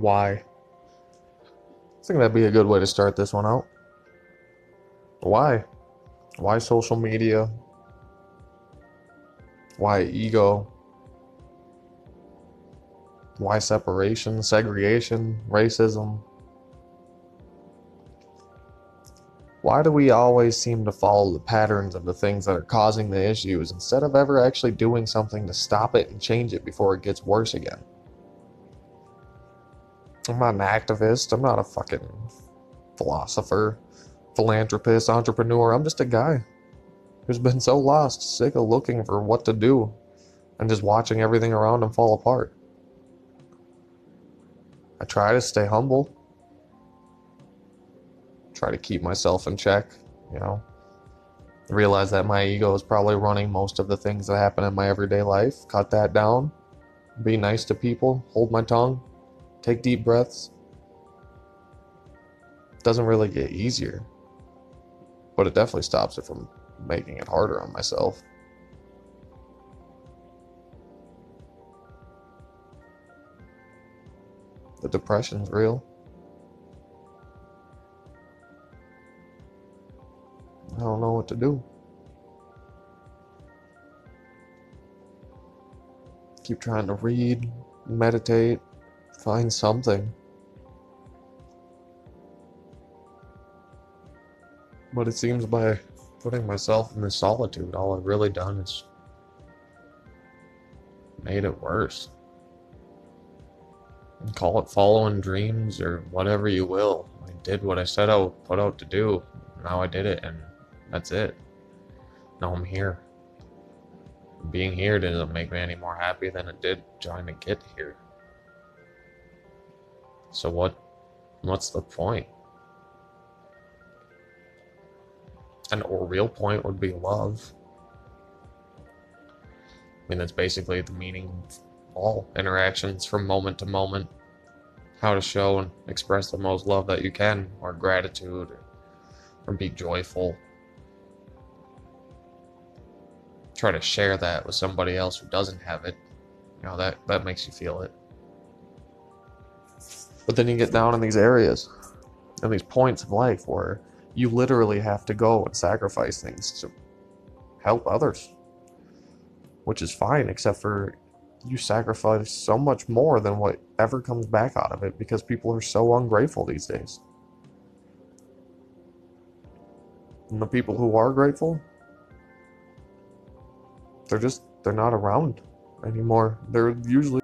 why. I think that'd be a good way to start this one out. Why? Why social media? Why ego? Why separation, segregation, racism? Why do we always seem to follow the patterns of the things that are causing the issues instead of ever actually doing something to stop it and change it before it gets worse again? I'm not an activist. I'm not a fucking philosopher, philanthropist, entrepreneur. I'm just a guy who's been so lost, sick of looking for what to do and just watching everything around him fall apart. I try to stay humble try to keep myself in check, you know. Realize that my ego is probably running most of the things that happen in my everyday life. Cut that down. Be nice to people. Hold my tongue. Take deep breaths. Doesn't really get easier, but it definitely stops it from making it harder on myself. The depression's real. I don't know what to do. Keep trying to read, meditate, find something. But it seems by putting myself in this solitude, all I've really done is made it worse. And call it following dreams or whatever you will. I did what I said I would put out to do. Now I did it, and that's it. Now I'm here. Being here doesn't make me any more happy than it did trying to get here. So what what's the point? An real point would be love. I mean that's basically the meaning of all interactions from moment to moment. How to show and express the most love that you can, or gratitude, or, or be joyful, try to share that with somebody else who doesn't have it, you know, that, that makes you feel it. But then you get down in these areas and these points of life where you literally have to go and sacrifice things to help others, which is fine, except for you sacrifice so much more than what ever comes back out of it because people are so ungrateful these days. And the people who are grateful, they're just they're not around anymore. They're usually